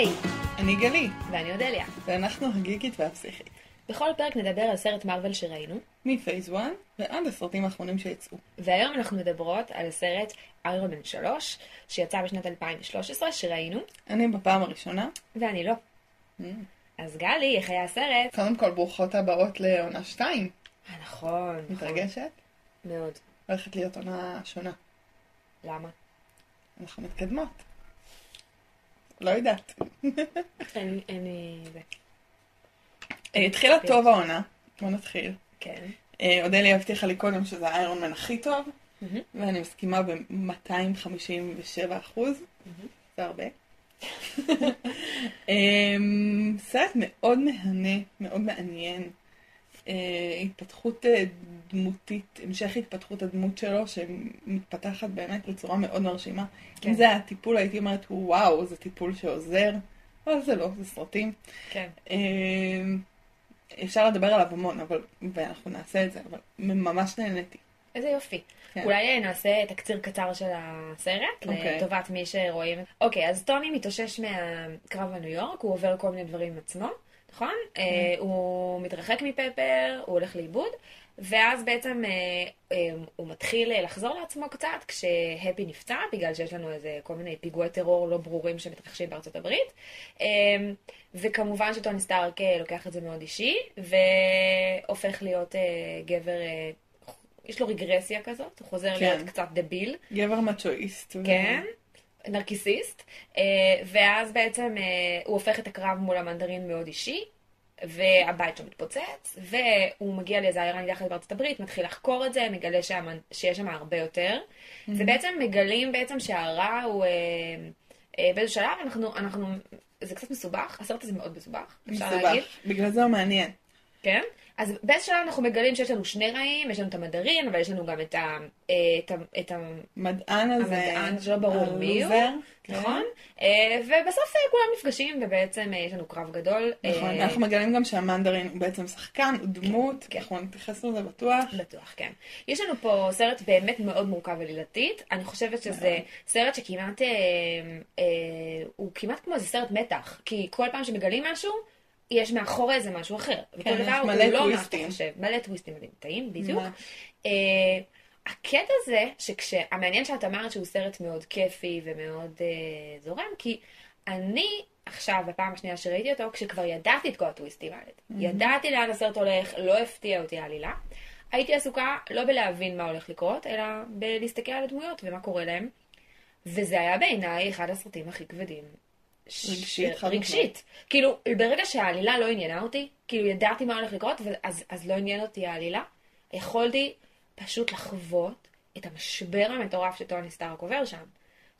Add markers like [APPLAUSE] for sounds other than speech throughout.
היי, אני גלי, ואני אודליה. ואנחנו הגיקית והפסיכית. בכל פרק נדבר על סרט מארוול שראינו, מפייס 1 ועד הסרטים האחרונים שיצאו. והיום אנחנו מדברות על הסרט איירון מן 3, שיצא בשנת 2013, שראינו, אני בפעם הראשונה. ואני לא. Mm. אז גלי, איך היה הסרט? קודם כל, ברוכות הבאות לעונה 2. אה, נכון, נכון. מתרגשת? מאוד. הולכת להיות עונה שונה. למה? אנחנו מתקדמות. לא יודעת. אין אין לי... אה, התחילה טוב העונה, בוא נתחיל. כן. אה, אודליה הבטיחה לי קודם שזה האיירון מן הכי טוב. ואני מסכימה ב-257 אחוז. זה הרבה. [LAUGHS] אמ, סרט מאוד מהנה, מאוד מעניין. אה, התפתחות אה, דמותית, המשך התפתחות הדמות שלו, שמתפתחת באמת בצורה מאוד מרשימה. כן. אם זה היה טיפול, הייתי אומרת, וואו, זה טיפול שעוזר, אבל זה לא, זה סרטים. כן. אמ, אפשר לדבר עליו המון, אבל, ואנחנו נעשה את זה, אבל ממש נהניתי. איזה יופי. כן. אולי נעשה תקציר קצר של הסרט, אוקיי. לטובת מי שרואים. אוקיי, אז טוני מתאושש מהקרב בניו יורק, הוא עובר כל מיני דברים עם עצמו, נכון? כן. אה, הוא מתרחק מפפר, הוא הולך לאיבוד, ואז בעצם אה, אה, הוא מתחיל לחזור לעצמו קצת כשהפי נפצע, בגלל שיש לנו איזה כל מיני פיגועי טרור לא ברורים שמתרחשים בארצות הברית. וכמובן שטוני סטארק לוקח את זה מאוד אישי, והופך להיות גבר... יש לו רגרסיה כזאת, הוא חוזר כן. להיות קצת דביל, גבר מצ'ואיסט. ו- כן, נרקיסיסט, אה, ואז בעצם אה, הוא הופך את הקרב מול המנדרין מאוד אישי, והבית שלו מתפוצץ, והוא מגיע לאיזה עיירה נידחת בארצות הברית, מתחיל לחקור את זה, מגלה שהמנ... שיש שם הרבה יותר, ובעצם מגלים בעצם שהרע הוא אה, אה, באיזה שלב, אנחנו, אנחנו, זה קצת מסובך, הסרט הזה מאוד מסובך, אפשר להגיד. מסובך. בגלל זה הוא מעניין. כן? אז באיזה שלב אנחנו מגלים שיש לנו שני רעים, יש לנו את המדערין, אבל יש לנו גם את ה... אה, את ה... את ה... מדען הזה, המדען שלא ברור מי הוא, כן. נכון? אה, ובסוף אה, כולם נפגשים, ובעצם יש לנו קרב גדול. נכון, אנחנו מגלים גם שהמנדרין הוא בעצם שחקן, הוא דמות, כן. אנחנו נתייחס לזה בטוח. בטוח, כן. יש לנו פה סרט באמת מאוד מורכב ולילתית. אני חושבת שזה סרט שכמעט, הוא כמעט כמו איזה סרט מתח. כי כל פעם שמגלים משהו, יש מאחורי איזה משהו אחר. כן, יש דבר מלא לא טוויסטים. חושב. מלא טוויסטים מדהים, בדיוק. אה, הקטע זה שכשהמעניין שאת אמרת שהוא סרט מאוד כיפי ומאוד אה, זורם, כי אני עכשיו, בפעם השנייה שראיתי אותו, כשכבר ידעתי את כל הטוויסטים האלה, ידעתי לאן הסרט הולך, לא הפתיע אותי העלילה, הייתי עסוקה לא בלהבין מה הולך לקרות, אלא בלהסתכל על הדמויות ומה קורה להם, וזה היה בעיניי אחד הסרטים הכי כבדים. רגשית, חד רגשית. כאילו, ברגע שהעלילה לא עניינה אותי, כאילו ידעתי מה הולך לקרות, ואז, אז לא עניין אותי העלילה, יכולתי פשוט לחוות את המשבר המטורף שטוני סטארק עובר שם.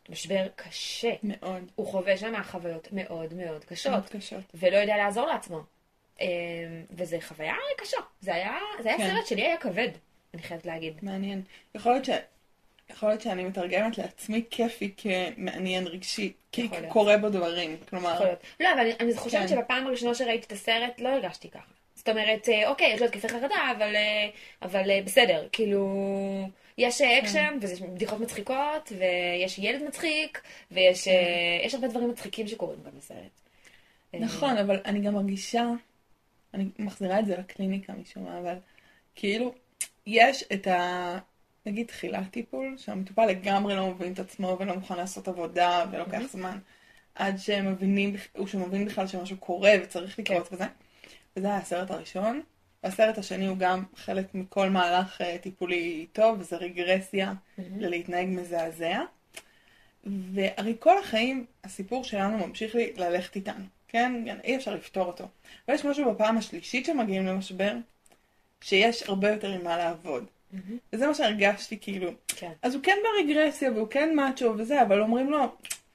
משבר קשה. מאוד. הוא חווה שם חוויות מאוד מאוד קשות, מאוד קשות. ולא יודע לעזור לעצמו. אמ, וזה חוויה קשה. זה היה, זה היה כן. סרט שלי היה כבד, אני חייבת להגיד. מעניין. יכול להיות ש... יכול להיות שאני מתרגמת לעצמי כיפי כמעניין רגשי, כי. קורה בו דברים. כלומר, יכול להיות. לא, אבל אני, אני חושבת כן. שבפעם הראשונה שראיתי את הסרט לא הרגשתי ככה. זאת אומרת, אה, אוקיי, יש לו התקפי חרדה, אבל, אה, אבל אה, בסדר, כאילו, יש אה, אקשן, ויש בדיחות מצחיקות, ויש ילד מצחיק, ויש אה, יש הרבה דברים מצחיקים שקורים גם בסרט. נכון, אבל אני גם מרגישה, אני מחזירה את זה לקליניקה משום מה, אבל כאילו, יש את ה... נגיד תחילת טיפול, שהמטופל לגמרי לא מבין את עצמו ולא מוכן לעשות עבודה ולוקח זמן עד שהם מבינים, הוא שמבין בכלל שמשהו קורה וצריך לקרות וזה. וזה היה הסרט הראשון. והסרט השני הוא גם חלק מכל מהלך אה, טיפולי טוב, וזה רגרסיה ללהתנהג מזעזע. והרי כל החיים הסיפור שלנו ממשיך לי ללכת איתנו, כן? אי אפשר לפתור אותו. ויש משהו בפעם השלישית שמגיעים למשבר, שיש הרבה יותר עם מה לעבוד. וזה מה שהרגשתי, כאילו. כן. אז הוא כן ברגרסיה והוא כן מאצ'ו וזה, אבל אומרים לו,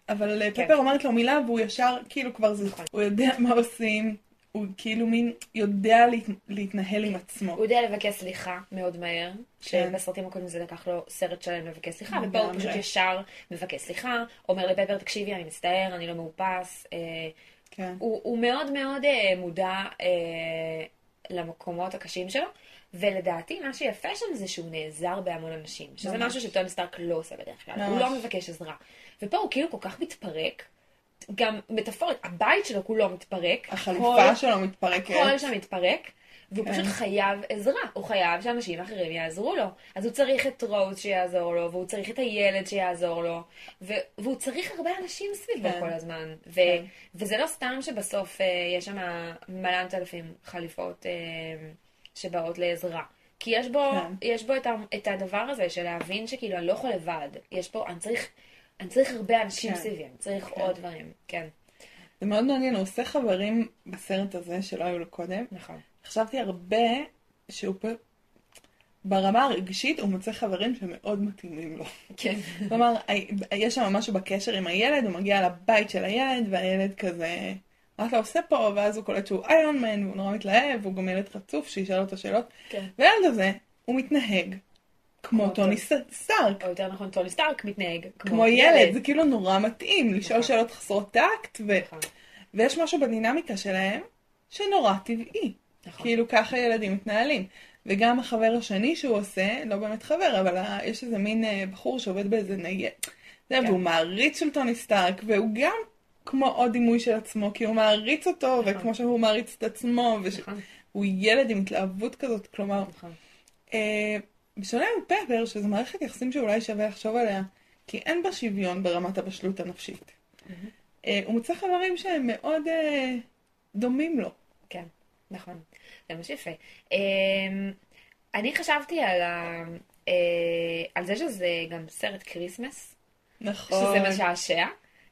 אבל אה, כן. פפר אומרת לו מילה והוא ישר, כאילו כבר זה, נכון. הוא יודע מה עושים, הוא כאילו מין יודע להת, להתנהל עם עצמו. הוא יודע לבקש סליחה מאוד מהר, כן. שבסרטים הקודמים זה לקח לו סרט שלם לבקש סליחה, ופה הוא. פשוט ישר מבקש סליחה, אומר לפפר, תקשיבי, אני מצטער, אני לא מאופס. אה, כן. הוא, הוא מאוד מאוד אה, מודע אה, למקומות הקשים שלו, ולדעתי מה שיפה שם זה שהוא נעזר בהמון אנשים, שזה ממש. משהו שטוני סטארק לא עושה בדרך כלל, הוא ממש. לא מבקש עזרה. ופה הוא כאילו כל כך מתפרק, גם מטאפורית, הבית שלו כולו מתפרק. החליפה הכל- שלו מתפרקת. הכל שם מתפרק, והוא כן. פשוט חייב עזרה, הוא חייב שאנשים אחרים יעזרו לו. אז הוא צריך את רוז שיעזור לו, והוא צריך את הילד שיעזור לו, והוא צריך הרבה אנשים סביבו כן. כל הזמן. כן. וזה לא סתם שבסוף אה, יש שם מלנת אלפים חליפות אה, שבאות לעזרה. כי יש בו, כן. יש בו את, ה- את הדבר הזה של להבין שכאילו אני לא יכול לבד. יש פה, אני צריך, אני צריך הרבה אנשים כן. סביבי, אני צריך כן. עוד דברים. כן, זה מאוד מעניין, הוא עושה חברים בסרט הזה שלא היו לו קודם. נכון. חשבתי הרבה שהוא פה... ברמה הרגשית הוא מוצא חברים שמאוד מתאימים לו. כן. כלומר, יש שם משהו בקשר עם הילד, הוא מגיע לבית של הילד, והילד כזה, מה אתה עושה פה? ואז הוא קולט שהוא איירון מן, והוא נורא מתלהב, והוא גם ילד חצוף שישאל אותו שאלות. כן. והילד הזה, הוא מתנהג כמו כמו טוני. סטארק, או יותר נכון, טוני סטארק מתנהג כמו ילד, זה כאילו נורא מתאים, לשאול נכון. שאלות חסרות טקט, ו... נכון, ויש משהו בדינמיקה שלהם שנורא טבעי. נכון. כאילו ככה ילדים מתנהלים. וגם החבר השני שהוא עושה, לא באמת חבר, אבל יש איזה מין אה, בחור שעובד באיזה נייד. זה, כן. והוא מעריץ של טוני סטארק, והוא גם כמו עוד דימוי של עצמו, כי הוא מעריץ אותו, נכון. וכמו שהוא מעריץ את עצמו, נכון, והוא ילד עם התלהבות כזאת, כלומר, נכון. אה, בשונה מפפר, שזו מערכת יחסים שאולי שווה לחשוב עליה, כי אין בה שוויון ברמת הבשלות הנפשית. אה, הוא מוצא חברים שהם מאוד אה, דומים לו. כן, נכון. זה ממש יפה. אמ, אני חשבתי על, ה... אה, על זה שזה גם סרט כריסמס, נכון. שזה משעשע.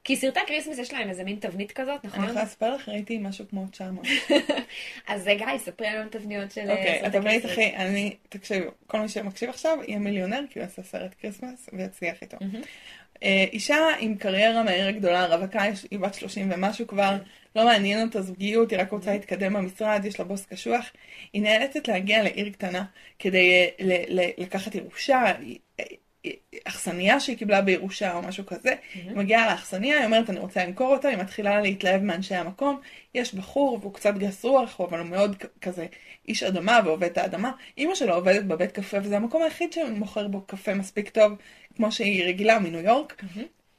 כי סרטי כריסמס יש להם איזה מין תבנית כזאת, אני נכון? יכולה לספר לך, ראיתי משהו כמו 900. [LAUGHS] אז אה, גיא, ספרי לנו תבניות של אה, אוקיי, סרטי התבנית כריסמס. הכי, אני, תקשיבו, כל מי שמקשיב עכשיו יהיה מיליונר, כי הוא יעשה סרט כריסמס ויצליח איתו. אה, אישה עם קריירה מהעיר הגדולה, רווקה, היא בת 30 ומשהו כבר, לא מעניין אותה זוגיות, היא רק רוצה להתקדם במשרד, יש לה בוס קשוח. היא נאלצת להגיע לעיר קטנה כדי ל- ל- לקחת ירושה, אכסניה שהיא קיבלה בירושה או משהו כזה. היא מגיעה לאכסניה, היא אומרת אני רוצה למכור אותה, היא מתחילה להתלהב מאנשי המקום. יש בחור והוא קצת גס רוח, אבל הוא מאוד כזה איש אדמה ועובד את האדמה. אימא שלו עובדת בבית קפה, וזה המקום היחיד שמוכר בו קפה מספיק טוב, כמו שהיא רגילה מניו יורק.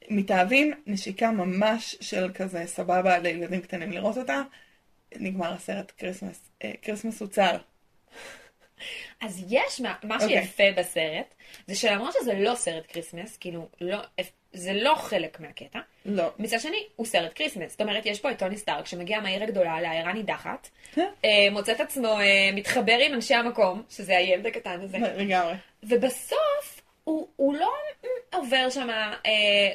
מתאהבים, נשיקה ממש של כזה סבבה לילדים קטנים לראות אותה. נגמר הסרט כריסמס. אה, כריסמס הוצל. אז יש מה, מה אוקיי. שיפה בסרט, זה שלמרות שזה לא סרט כריסמס, כאילו, לא, זה לא חלק מהקטע, לא. מצד שני, הוא סרט כריסמס. זאת אומרת, יש פה את טוני סטארק שמגיע מהעיר הגדולה לעיירה נידחת, אה. אה, מוצא את עצמו אה, מתחבר עם אנשי המקום, שזה הילד הקטן הזה, לגמרי. ובסוף הוא, הוא לא עובר שם, אה,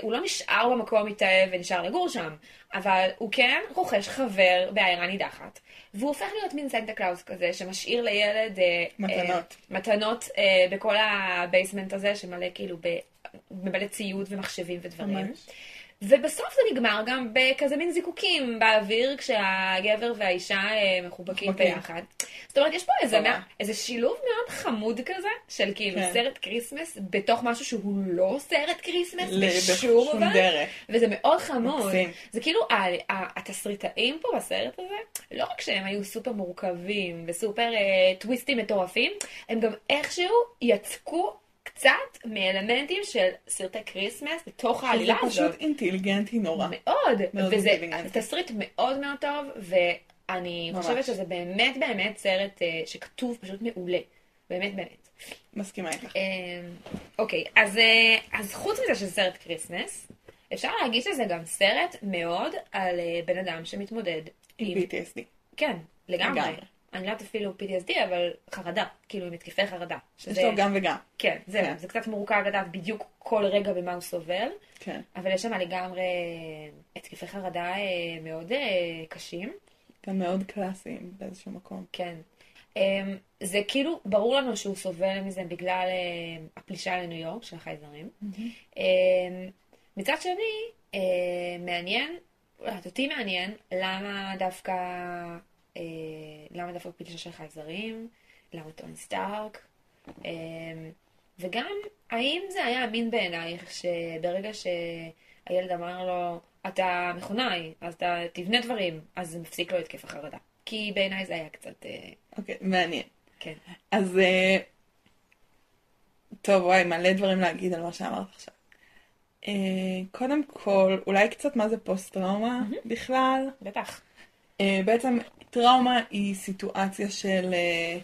הוא לא נשאר במקום מתאהב ונשאר לגור שם, אבל הוא כן רוכש חבר בעיירה נידחת, והוא הופך להיות מין סנטה קלאוס כזה, שמשאיר לילד אה, מתנות. אה, מתנות אה, בכל ה basement הזה, שמלא כאילו ב... ממלא ציוד ומחשבים ודברים. ממש. ובסוף זה נגמר גם בכזה מין זיקוקים באוויר, כשהגבר והאישה אה, מחובקים. ביחד. זאת אומרת, יש פה איזה. מה- איזה שילוב מאוד חמוד כזה, של כאילו כן. סרט כריסמס, בתוך משהו שהוא לא סרט כריסמס בשום. דרך. וזה מאוד חמוד. מקסים. זה כאילו, התסריטאים פה בסרט הזה, לא רק שהם היו סופר מורכבים וסופר אה, טוויסטים מטורפים, הם גם איכשהו יצקו קצת מאלמנטים של סרטי כריסמס לתוך העלילה זה הזאת. פשוט אינטליגנטי נורא. מאוד, מאוד וזה. תסריט מאוד מאוד טוב, ואני ממש. חושבת שזה באמת באמת סרט אה, שכתוב פשוט מעולה. באמת באמת. מסכימה איתך. אה, אוקיי, אז, אה, אז חוץ מזה שזה סרט כריסמס, אפשר להגיד שזה גם סרט מאוד על בן אדם שמתמודד עם עם... PTSD. כן, לגמרי. לגמרי. אני לא יודעת אפילו PTSD, אבל חרדה, כאילו עם התקפי חרדה. יש שזה, לו גם וגם. כן, זהו, כן. זה קצת מורכב לדעת בדיוק כל רגע במה הוא סובל. כן. אבל יש שם לגמרי התקפי חרדה אה, מאוד אה, קשים. גם מאוד קלאסיים באיזשהו מקום. כן. אמ, זה כאילו, ברור לנו שהוא סובל מזה בגלל אה, הפלישה לניו יורק של החייזרים. אמ, מצד שני, מעניין, אותי מעניין, למה דווקא, למה דווקא פלישה של חייזרים, למה טוני סטארק, אמ, וגם, האם זה היה אמין בעינייך שברגע שהילד אמר לו, אתה מכונאי, אז אתה תבנה דברים, אז זה מפסיק לו התקף החרדה. כי בעיניי זה היה קצת, אה, אוקיי, מעניין. כן. אז אה, טוב, וואי, מלא דברים להגיד על מה שאמרת עכשיו. אה, קודם כל, אולי קצת מה זה פוסט-טראומה בכלל. בטח. אה, בעצם טראומה היא סיטואציה של אה,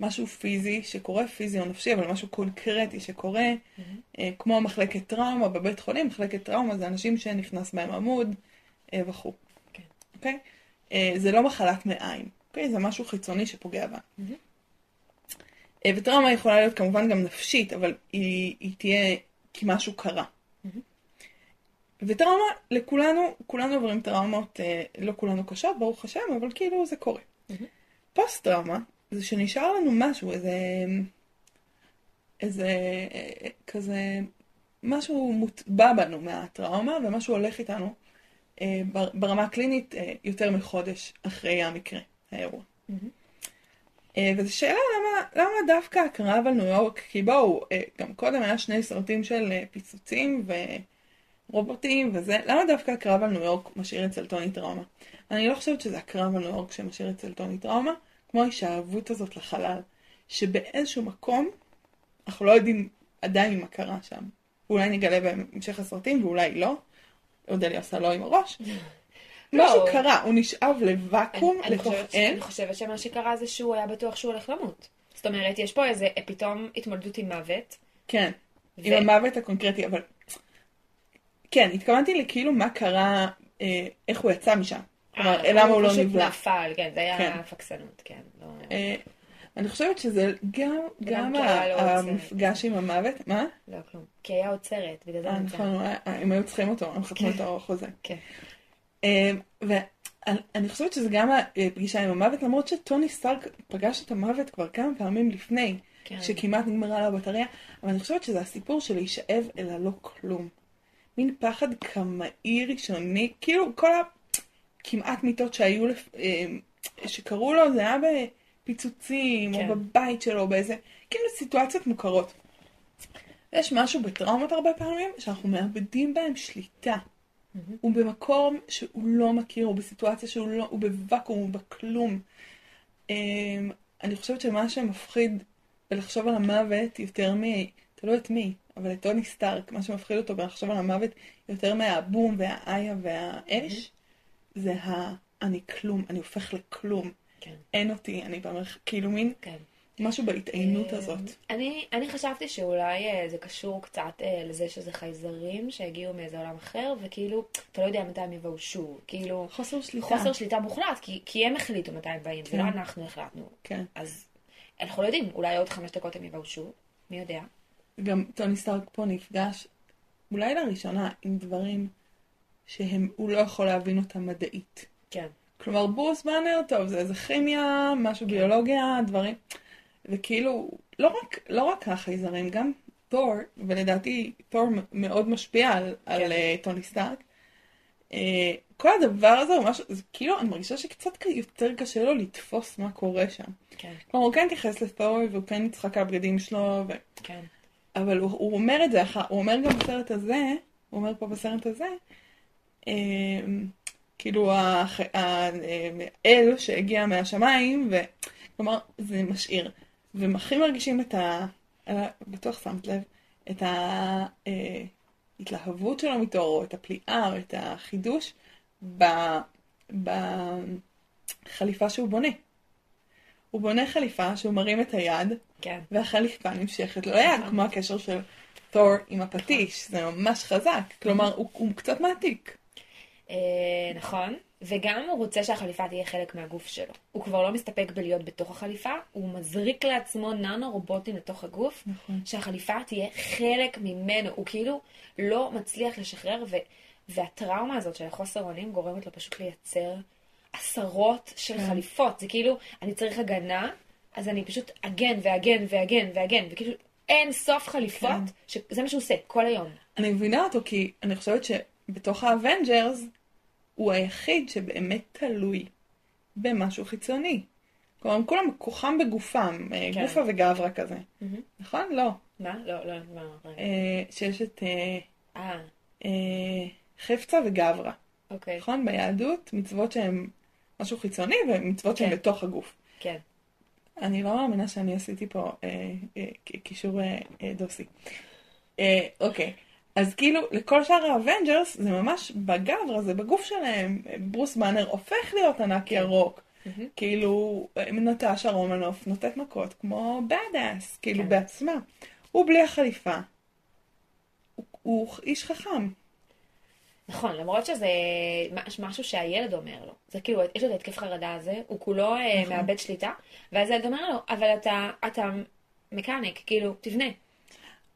משהו פיזי שקורה, פיזי או נפשי, אבל משהו קונקרטי שקורה, אה, כמו מחלקת טראומה בבית חולים, מחלקת טראומה זה אנשים שנכנס בהם עמוד וכו'. כן. אוקיי? זה לא מחלת מעיים, אוקיי? זה משהו חיצוני שפוגע בה. אה, וטראומה יכולה להיות כמובן גם נפשית, אבל היא, היא תהיה כי משהו קרה. וטראומה, לכולנו, כולנו עוברים טראומות, אה, לא כולנו קשות, ברוך השם, אבל כאילו זה קורה. מהמם. פוסט טראומה, זה שנשאר לנו משהו, איזה, איזה, אה, כזה, משהו מוטבע בנו מהטראומה, ומשהו הולך איתנו אה, בר- ברמה הקלינית אה, יותר מחודש אחרי המקרה, האירוע. מהמם. אה, וזו שאלה למה, למה דווקא הקרב על ניו יורק, כי בואו, אה, גם קודם היה שני סרטים של אה, פיצוצים ורובוטים וזה, למה דווקא הקרב על ניו יורק משאיר אצל טוני טראומה? אני לא חושבת שזה הקרב על ניו יורק שמשאיר אצל טוני טראומה, כמו ההשאבות הזאת לחלל, שבאיזשהו מקום, אנחנו לא יודעים עדיין מה קרה שם. אולי נגלה בהמשך הסרטים ואולי לא. אודליה עושה לא עם הראש. [LAUGHS] לא. משהו קרה, הוא נשאב לוואקום, לתוך אין. אני חושבת שמה שקרה זה שהוא היה בטוח שהוא הולך למות. זאת אומרת, יש פה איזה פתאום התמודדות עם מוות. כן, עם המוות הקונקרטי, אבל... כן, התכוונתי לכאילו מה קרה, אה, איך הוא יצא משם. כלומר, אה, למה הוא לא פשוט נבלע. נפל, כן, זה היה כן. פקסנות, כן. לא- אה, אני חושבת שזה גם, גם המפגש עם המוות, מה? לא, כלום. כי היה עוד סרט, בגלל זה אני נכון, הוא הם היו צריכים אותו, הם חתמו כן. את החוזה. כן. אה, ואני חושבת שזה גם הפגישה עם המוות, למרות שטוני סטארק פגש את המוות כבר כמה פעמים לפני, כן. שכמעט נגמרה לו הבטריה, אבל אני חושבת שזה הסיפור של להישאב אל הלא כלום. מין פחד קמאי ראשוני, כאילו כל הכמעט מיטות שהיו, לפ- אה, שקראו לו, זה היה בפיצוצים, כן. או בבית שלו, באיזה, כאילו סיטואציות מוכרות. יש משהו בטראומות הרבה פעמים, שאנחנו מאבדים בהם שליטה. מהמם. הוא במקום שהוא לא מכיר, הוא בסיטואציה שהוא לא, הוא בוואקום, הוא בכלום. אמ, אני חושבת שמה שמפחיד בלחשוב על המוות יותר מ... תלוי את מי, אבל את טוני סטארק, מה שמפחיד אותו בלחשוב על המוות יותר מהבום והאיה והאש, זה ה... אני כלום, אני הופך לכלום. כן. אין אותי, אני במרחק, כאילו מין כן. משהו בהתעיינות אה, הזאת. אני, אני חשבתי שאולי אה, זה קשור קצת אה, לזה שזה חייזרים שהגיעו מאיזה עולם אחר, וכאילו, אתה לא יודע מתי הם יבואו שוב. כאילו, חוסר שליטה. חוסר שליטה מוחלט, כי, כי הם החליטו מתי הם באים, זה לא כן. אנחנו החלטנו. כן. אז אנחנו לא יודעים, אולי עוד חמש דקות הם יבואו שוב, מי יודע. גם טוני סטארק פה נפגש, אולי לראשונה, עם דברים שהוא לא יכול להבין אותם מדעית. כן. כלומר, ברוס באנר, טוב, זה איזה כימיה, משהו ביולוגיה, דברים. וכאילו, לא רק, לא רק החייזרים, גם תור, ולדעתי תור מאוד משפיע על, על אה, טוני סטארק. אה, כל הדבר הזה הוא משהו, זה כאילו, אני מרגישה שקצת יותר קשה לו לתפוס מה קורה שם. כן, כלומר, הוא כן התייחס לתור, והוא כן נצחק על הבגדים שלו, ו... כן. אבל הוא, הוא אומר את זה, הוא אומר גם בסרט הזה, הוא אומר פה בסרט הזה, אמ, כאילו האל שהגיע מהשמיים, ו... כלומר, זה משאיר. והם הכי מרגישים את ה... אה, בטוח שמת לב, את ההתלהבות שלו מתור, או את הפליאה, או את החידוש. בחליפה שהוא בונה. הוא בונה חליפה שהוא מרים את היד, כן. והחליפה נמשכת לו ליד, נכון. כמו הקשר של תור עם הפטיש, זה ממש חזק. כלומר, הוא, הוא קצת מעתיק. אה, נכון, וגם הוא רוצה שהחליפה תהיה חלק מהגוף שלו. הוא כבר לא מסתפק בלהיות בתוך החליפה, הוא מזריק לעצמו ננו רובוטים לתוך הגוף, נכון. שהחליפה תהיה חלק ממנו. הוא כאילו לא מצליח לשחרר, ו... והטראומה הזאת של החוסר אונים גורמת לו פשוט לייצר עשרות של כן. חליפות. זה כאילו, אני צריך הגנה, אז אני פשוט אגן ואגן ואגן ואגן, וכאילו אין סוף חליפות, כן. שזה מה שהוא עושה כל היום. אני מבינה אותו כי אני חושבת שבתוך ה Avengers הוא היחיד שבאמת תלוי במשהו חיצוני. כלומר, הם כולם כוחם בגופם, אה, כן. גופא וגברא כזה. מהמם. נכון? לא. מה? לא, לא, מה? אה, שיש את אה, אה, אה, חפצא וגברא. אוקיי. נכון? ביהדות, מצוות שהן משהו חיצוני ומצוות שהן כן. בתוך הגוף. כן. אני לא מאמינה שאני עשיתי פה אה, אה, קישור אה, אה, דוסי. אה, אוקיי, אז כאילו, לכל שאר ה Avengers, זה ממש בגברא הזה, בגוף שלהם. ברוס באנר הופך להיות ענק ירוק. מהמם. כאילו, נטשה רומנוף נותנת מכות כמו bad ass, כאילו כן. בעצמה. הוא בלי החליפה. הוא, הוא איש חכם. נכון, למרות שזה מש- משהו שהילד אומר לו. זה כאילו, יש לו את התקף חרדה הזה, הוא כולו אה, נכון. מאבד שליטה, ואז הילד אומר לו, אבל אתה, אתה מקאניק, כאילו, תבנה.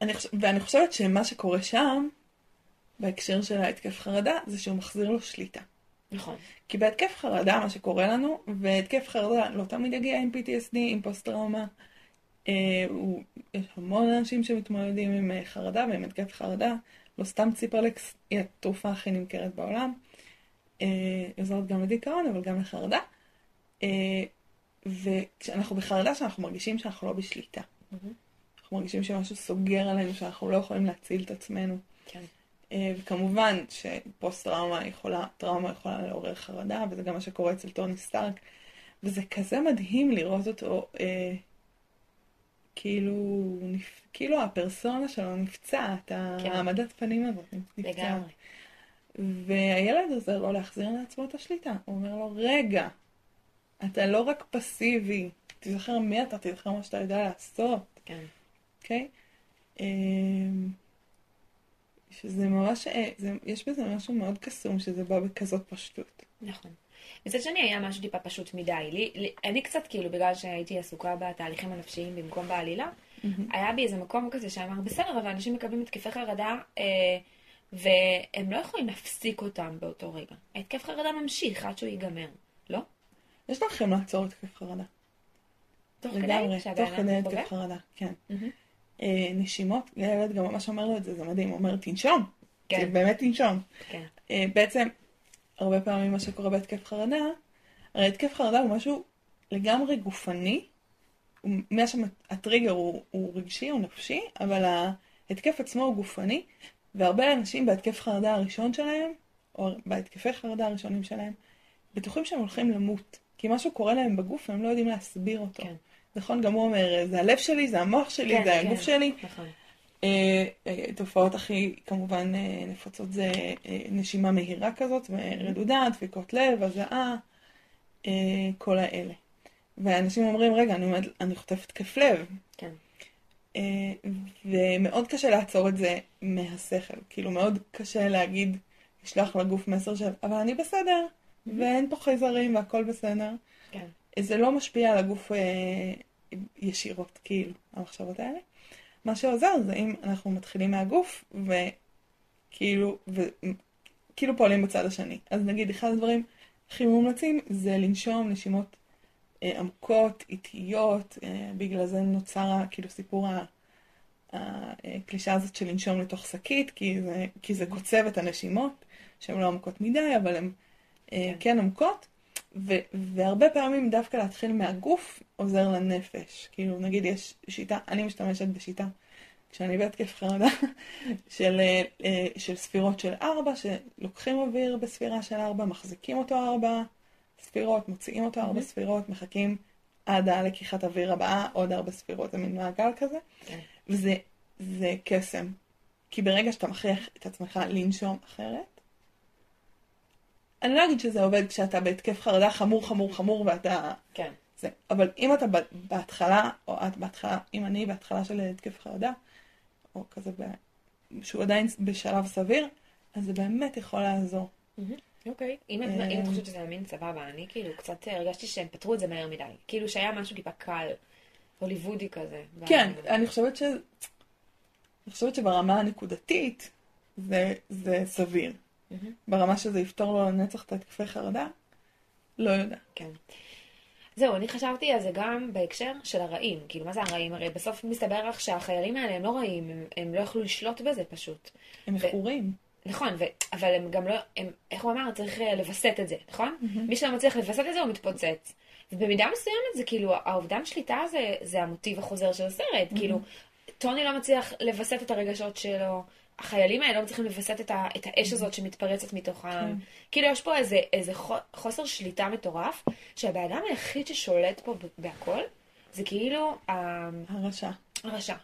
אני חוש... ואני חושבת שמה שקורה שם, בהקשר של ההתקף חרדה, זה שהוא מחזיר לו שליטה. נכון. כי בהתקף חרדה, מה שקורה לנו, והתקף חרדה לא תמיד יגיע עם PTSD, עם פוסט-טראומה. אה, הוא, יש המון אנשים שמתמודדים עם אה, חרדה ועם התקף חרדה. לא סתם ציפרלקס היא התרופה הכי נמכרת בעולם. אה, היא עוזרת גם לדיכאון, אבל גם לחרדה. אה, וכשאנחנו בחרדה, שאנחנו מרגישים שאנחנו לא בשליטה. אנחנו מרגישים שמשהו סוגר עלינו, שאנחנו לא יכולים להציל את עצמנו. כן. אה, וכמובן שפוסט טראומה יכולה, טראומה יכולה לעורר חרדה, וזה גם מה שקורה אצל טוני סטארק. וזה כזה מדהים לראות אותו, אה, כאילו, נפ... כאילו הפרסונה שלו נפצעת, כן. העמדת פנים הזאת נפצעת. לגמרי. והילד עוזר לו להחזיר לעצמו את השליטה. הוא אומר לו, רגע, אתה לא רק פסיבי, תזכר מי אתה, תזכר מה שאתה יודע לעשות. כן. אוקיי? אמ, שזה ממש, אה, זה, יש בזה משהו מאוד קסום שזה בא בכזאת פשטות. נכון. מצד שני היה משהו טיפה פשוט מדי. לי, לי, אני קצת כאילו, בגלל שהייתי עסוקה בתהליכים הנפשיים במקום בעלילה, היה בי איזה מקום כזה שאמר, בסדר, אבל אנשים מקבלים התקפי חרדה, אה, והם לא יכולים להפסיק אותם באותו רגע. ההתקף חרדה ממשיך עד שהוא ייגמר, לא? יש דרכים לעצור התקף חרדה. תוך לגמרי, כדי תוך כדי? התקף חרדה, כן. מהמם. אה, נשימות, הילד גם ממש אומר לו את זה, זה מדהים, הוא אומר, תנשום. כן. כאילו, באמת תנשום. כן. אה, בעצם, הרבה פעמים מה שקורה בהתקף חרדה, הרי התקף חרדה הוא משהו לגמרי גופני, מה שהטריגר הוא, הוא רגשי, הוא נפשי, אבל ההתקף עצמו הוא גופני, והרבה אנשים בהתקף חרדה הראשון שלהם, או בהתקפי חרדה הראשונים שלהם, בטוחים שהם הולכים למות, כי משהו קורה להם בגוף והם לא יודעים להסביר אותו. כן. נכון? גם הוא אומר, זה הלב שלי, זה המוח שלי, כן, זה כן. הגוף שלי. נכון. אה, אה, תופעות הכי כמובן אה, נפוצות זה נשימה מהירה כזאת, רדודה, דפיקות לב, הזעה, כל האלה. ואנשים אומרים, רגע, אני, עומד, אני חוטף התקף לב. כן. ומאוד קשה לעצור את זה מהשכל. כאילו, מאוד קשה להגיד, לשלוח לגוף מסר של, אבל אני בסדר, ואין פה חייזרים והכל בסדר. כן. זה לא משפיע על הגוף אה, ישירות, כאילו, המחשבות האלה. מה שעוזר זה אם אנחנו מתחילים מהגוף, וכאילו, וכאילו פועלים בצד השני. אז נגיד, אחד הדברים הכי מומלצים זה לנשום נשימות אה, עמוקות, איטיות, אה, בגלל זה נוצר כאילו סיפור הקלישה הזאת של לנשום לתוך שקית, כי זה, כי זה קוצב את הנשימות, שהן לא עמוקות מדי, אבל הן אה, כן. כן עמוקות. ו- והרבה פעמים דווקא להתחיל מהגוף עוזר לנפש. כאילו, נגיד יש שיטה, אני משתמשת בשיטה, כשאני בהתקף חרדה, [LAUGHS] של, אה, אה, של ספירות של ארבע, שלוקחים אוויר בספירה של ארבע, מחזיקים אותו ארבע ספירות, מוציאים אותו ארבע מהמם. ספירות, מחכים עד הלקיחת אוויר הבאה, עוד ארבע ספירות, זה מין מעגל כזה. כן. וזה זה קסם. כי ברגע שאתה מכריח את עצמך לנשום אחרת, אני לא אגיד שזה עובד כשאתה בהתקף חרדה חמור חמור חמור ואתה... כן. זה. אבל אם אתה בהתחלה, או את בהתחלה, אם אני בהתחלה של התקף חרדה, או כזה, ב... שהוא עדיין בשלב סביר, אז זה באמת יכול לעזור. אוקיי. אם את אם את חושבת שזה אמין, סבבה. אני כאילו קצת הרגשתי שהם פתרו את זה מהר מדי. כאילו שהיה משהו טיפה קל, הוליוודי כזה. כן, אני חושבת ש... אני חושבת שברמה הנקודתית זה, זה סביר. מהמם. ברמה שזה יפתור לו לנצח את התקפי חרדה, לא יודע. כן. זהו, אני חשבתי על זה גם בהקשר של הרעים. כאילו, מה זה הרעים? הרי בסוף מסתבר לך שהחיילים האלה הם לא רעים, הם, הם לא יכלו לשלוט בזה פשוט. הם מכורים. נכון, ו... אבל הם גם לא, הם, איך הוא אמר? צריך אה, לווסת את זה, נכון? מי שלא מצליח לווסת את זה, הוא מתפוצץ. ובמידה מסוימת זה כאילו, האובדן שליטה זה, זה המוטיב החוזר של הסרט. כאילו, טוני לא מצליח לווסת את הרגשות שלו, החיילים האלה לא מצליחים לווסת את, ה, את האש הזאת שמתפרצת מתוכם. כאילו, יש פה איזה, איזה חו- חוסר שליטה מטורף, שהבן אדם היחיד ששולט פה בהכל, זה כאילו הרשע. הרשע,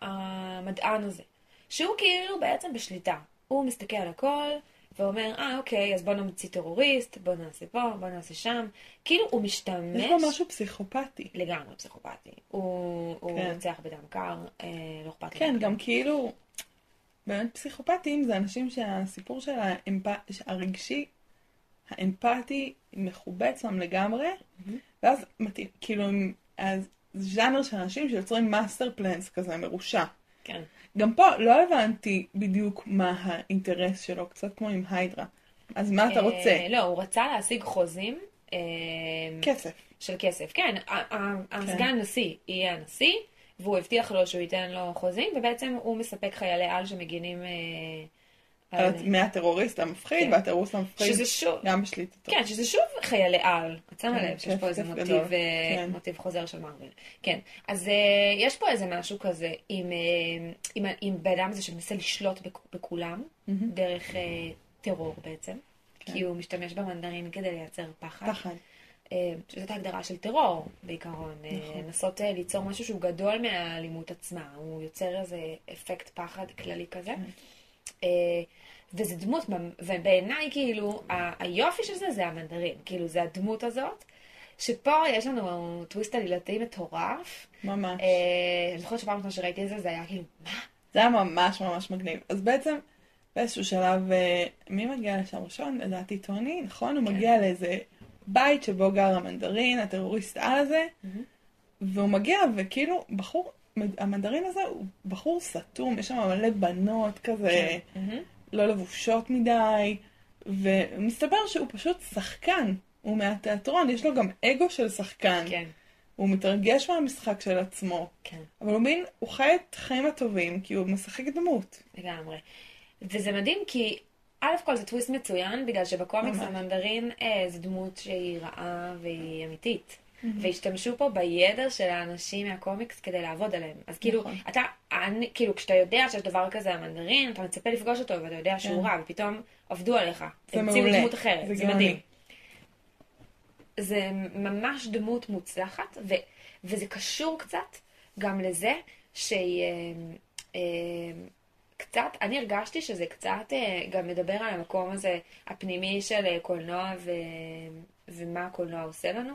המדען הזה. שהוא כאילו בעצם בשליטה. הוא מסתכל על הכל, ואומר, אה, אוקיי, אז בוא נמציא טרוריסט, בוא נעשה פה, בוא נעשה שם. כאילו, הוא משתמש... יש בו משהו פסיכופתי. לגמרי פסיכופתי. הוא, כן. רוצח בדם קר, אה, לא אכפת לו. כן. גם כאילו, באמת פסיכופטים זה אנשים שהסיפור של האמפ... הרגשי, האמפתי, מכובה אצלם לגמרי, ואז מתאים, כאילו, אז זה ז'אנר של אנשים שיוצרים master plans כזה מרושע. כן. גם פה לא הבנתי בדיוק מה האינטרס שלו, קצת כמו עם היידרה. אז מה אתה אה, רוצה? לא, הוא רצה להשיג חוזים. אה, כסף. של כסף. כן, כן. הסגן הנשיא יהיה הנשיא, והוא הבטיח לו שהוא ייתן לו חוזים, ובעצם הוא מספק חיילי על שמגינים... אה, על- מהטרוריסט המפחיד, כן. והטרוריסט המפחיד שזה שוב, גם בשליטתו. כן, שזה שוב חיילי על. את שמה כן, לב שיש פה איזה מוטיב. אה, כן. מוטיב חוזר של מארוול. כן, אז אה, יש פה איזה משהו כזה עם, אה, עם, עם בן אדם הזה שמנסה לשלוט בכ- בכולם. דרך אה, טרור בעצם, כן. כי הוא משתמש במנדרים כדי לייצר פחד. פחד. אה, שזאת ההגדרה של טרור בעיקרון. אה, נכון. לנסות אה, ליצור משהו שהוא גדול מהאלימות עצמה. הוא יוצר איזה אפקט פחד כללי כזה. כן. וזה דמות, ובעיניי כאילו, היופי של זה זה המנדרים. כאילו, זה הדמות הזאת, שפה יש לנו טוויסט עלילתי מטורף. ממש. אני זוכרת שפעם ראשונה שראיתי את זה, זה היה כאילו, מה? זה היה ממש ממש מגניב. אז בעצם, באיזשהו שלב, מי מגיע לשם ראשון? לדעתי טוני, נכון? הוא כן. מגיע לאיזה בית שבו גר המנדרין, הטרוריסט על הזה, מהמם. והוא מגיע וכאילו, בחור, המנדרין הזה הוא בחור סתום, יש שם מלא בנות כזה, מהמם. לא לבושות מדי, ומסתבר שהוא פשוט שחקן. הוא מהתיאטרון, יש לו גם אגו של שחקן. כן, הוא מתרגש מהמשחק של עצמו. כן. אבל הוא מבין, הוא חי את החיים הטובים כי הוא משחק דמות. לגמרי. וזה מדהים כי, א' כל זה טוויסט מצוין, בגלל שבקומיקס. המנדרין אה, זה דמות שהיא רעה והיא אמיתית. והשתמשו פה בידע של האנשים מהקומיקס כדי לעבוד עליהם. אז כאילו, נכון. אתה, אני, כאילו, כשאתה יודע שיש דבר כזה המנדרין, אתה מצפה לפגוש אותו ואתה יודע שהוא כן. רע, ופתאום עבדו עליך. זה המציאו מעולה. דמות אחרת, זה זה. מדהים. זה ממש דמות מוצלחת, ו, וזה קשור קצת גם לזה שהיא... אה, אה, קצת, אני הרגשתי שזה קצת אה, גם מדבר על המקום הזה הפנימי של אה, קולנוע ו... ומה הקולנוע עושה לנו.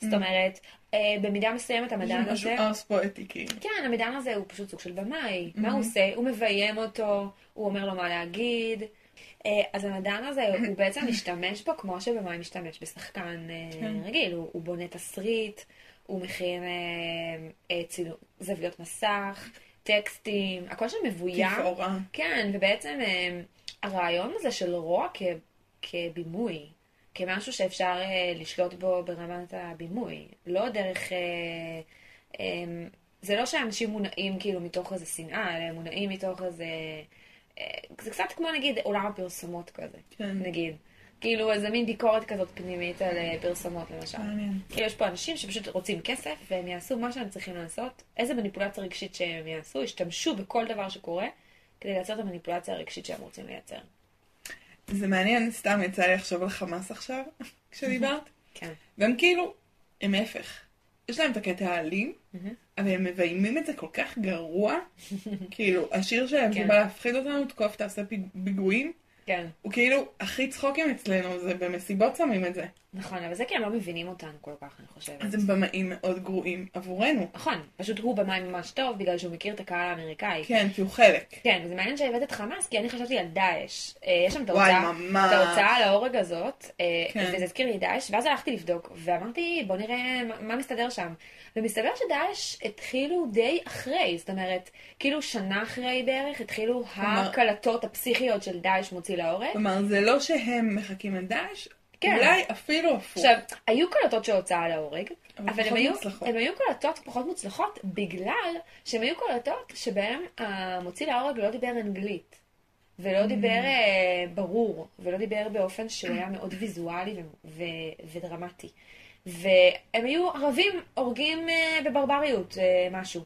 זאת אומרת, אה, במידה מסוימת המדען יש משהו הזה... ארס פואטי כאילו. כן, המדען הזה הוא פשוט סוג של במאי. מה Mhm. הוא עושה? הוא מביים אותו, הוא אומר לו מה להגיד. אז המדען הזה, הוא [COUGHS] בעצם משתמש בו כמו שבמאי משתמש בשחקן כן. רגיל. הוא, בונה תסריט, הוא מכין זוויות מסך, טקסטים, הכל שם מבוים. תפאורה. כן, ובעצם אה, הרעיון הזה של רוע כ, כבימוי, כמשהו שאפשר אה, לשלוט בו ברמת הבימוי, לא דרך... אה, אה, זה לא שאנשים מונעים כאילו מתוך איזה שנאה, אלא הם מונעים מתוך איזה... אה, זה קצת כמו נגיד עולם הפרסומות כזה, כן. נגיד. כאילו איזה מין ביקורת כזאת פנימית על אה, פרסומות למשל. מעניין. כאילו יש פה אנשים שפשוט רוצים כסף, והם יעשו מה שהם צריכים לעשות, איזה מניפולציה רגשית שהם יעשו, ישתמשו בכל דבר שקורה, כדי לייצר את המניפולציה הרגשית שהם רוצים לייצר. זה מעניין, סתם יצא לי לחשוב על חמאס עכשיו, [LAUGHS] כשדיברת. כן. והם כאילו, הם ההפך. יש להם את הקטע האלים, אבל הם מביימים את זה כל כך גרוע. [LAUGHS] כאילו, השיר שלהם כן. שבא להפחיד אותנו, תקוף תעשה פיג- פיגועים, כן. הוא כאילו הכי צחוקים אצלנו, זה במסיבות שמים את זה. נכון, אבל זה כי הם לא מבינים אותנו כל כך, אני חושבת. אז הם במאים מאוד גרועים עבורנו. נכון, פשוט הוא במאי ממש טוב, בגלל שהוא מכיר את הקהל האמריקאי. כן, כי הוא חלק. כן, וזה מעניין שהבאת את חמאס, כי אני חשבתי על דאעש. אה, יש שם את ההוצאה, להורג הזאת, אה, כן. וזה הזכיר לי דאעש, ואז הלכתי לבדוק, ואמרתי, בוא נראה מה מסתדר שם. ומסתבר שדאעש התחילו די אחרי, זאת אומרת, כאילו שנה אחרי בערך, התחילו כלומר- הקלטות הפסיכיות של דאעש מוציא להורג. כלומר, זה לא שהם מחכים לדאעש, כן. אולי אפילו הפוך. עכשיו, היו קלטות של הוצאה להורג, אבל אבל הם היו, מוצלחות. הם היו קלטות פחות מוצלחות בגלל שהן היו קלטות שבהן המוציא להורג לא דיבר אנגלית. ולא דיבר אה, ברור, ולא דיבר באופן שהוא היה מאוד ויזואלי ו- ו- ודרמטי. והם היו ערבים הורגים אה, בברבריות אה, משהו.